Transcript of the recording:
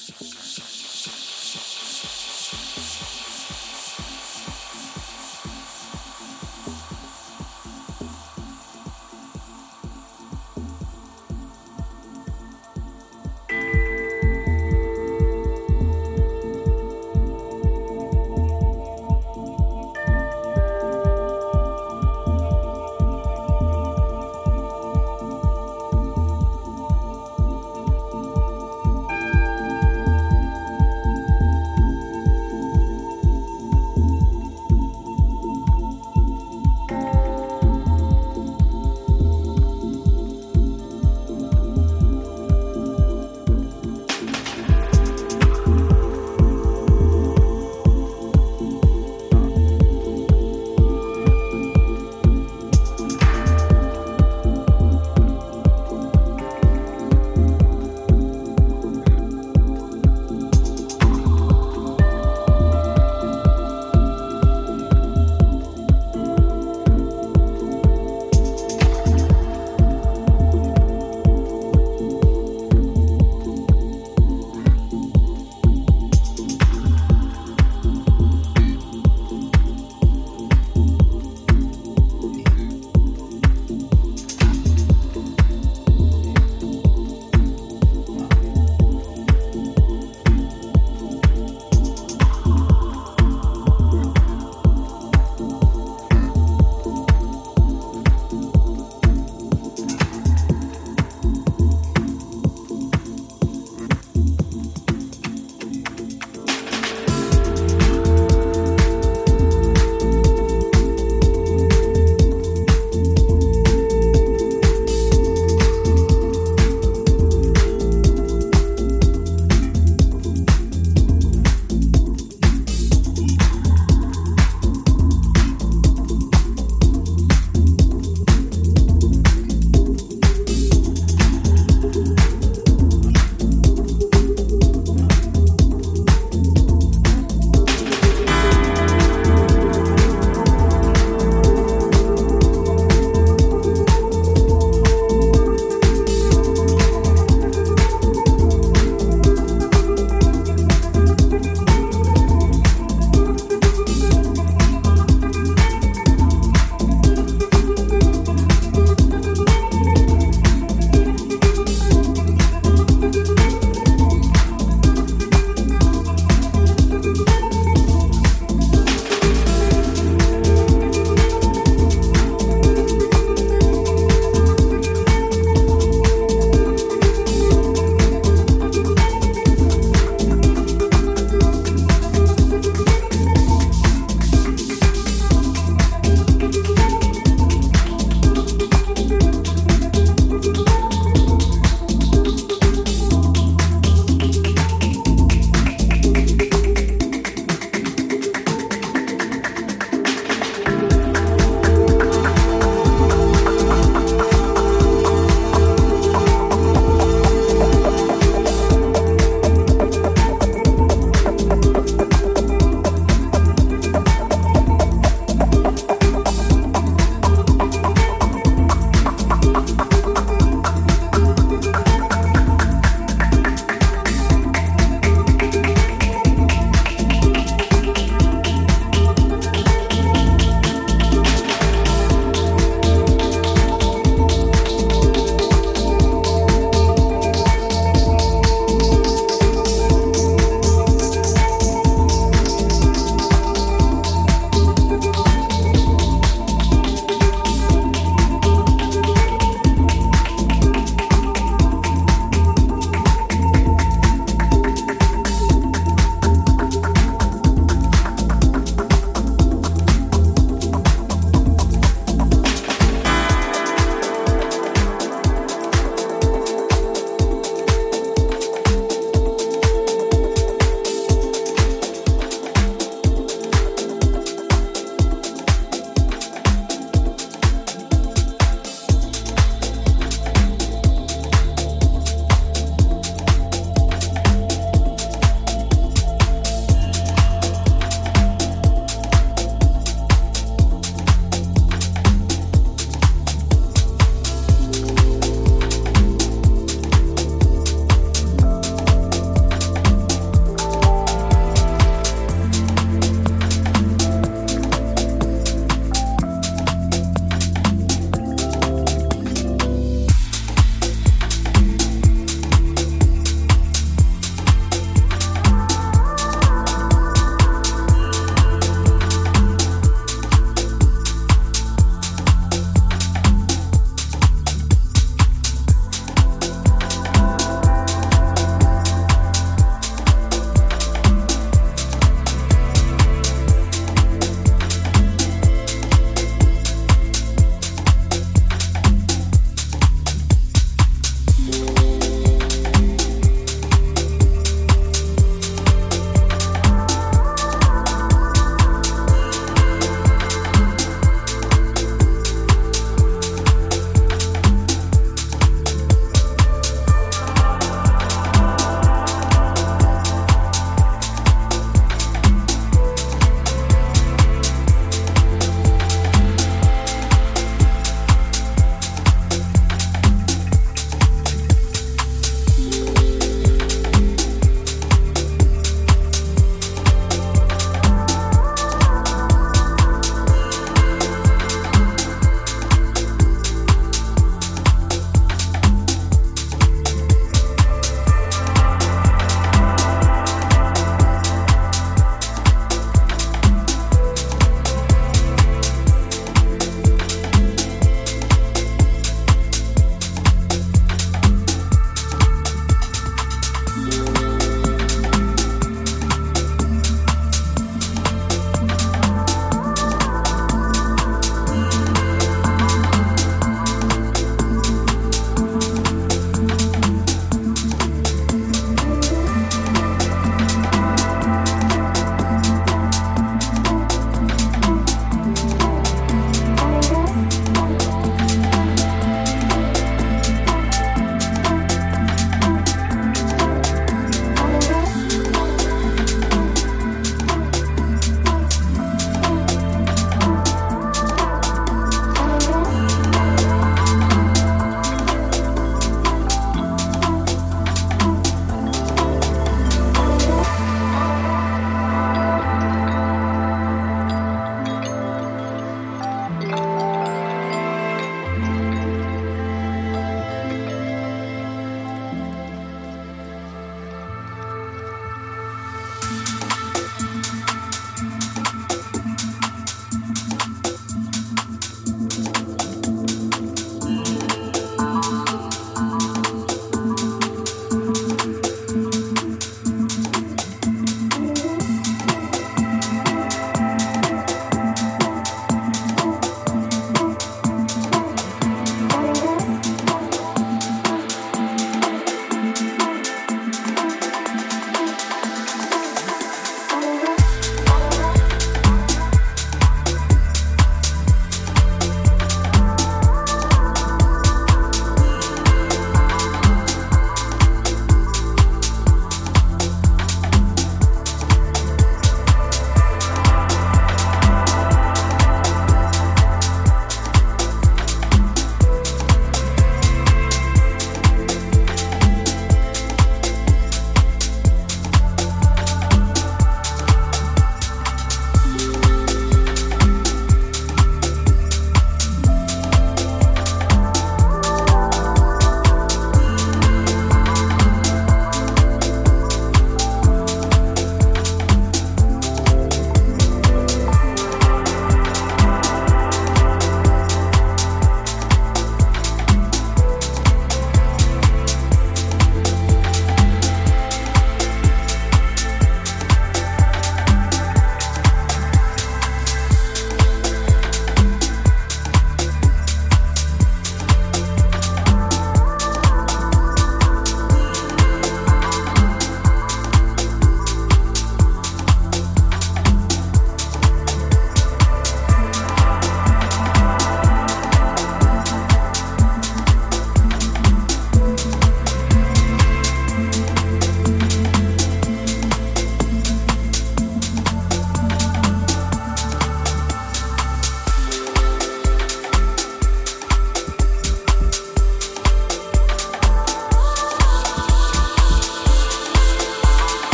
Shh, shh, shh.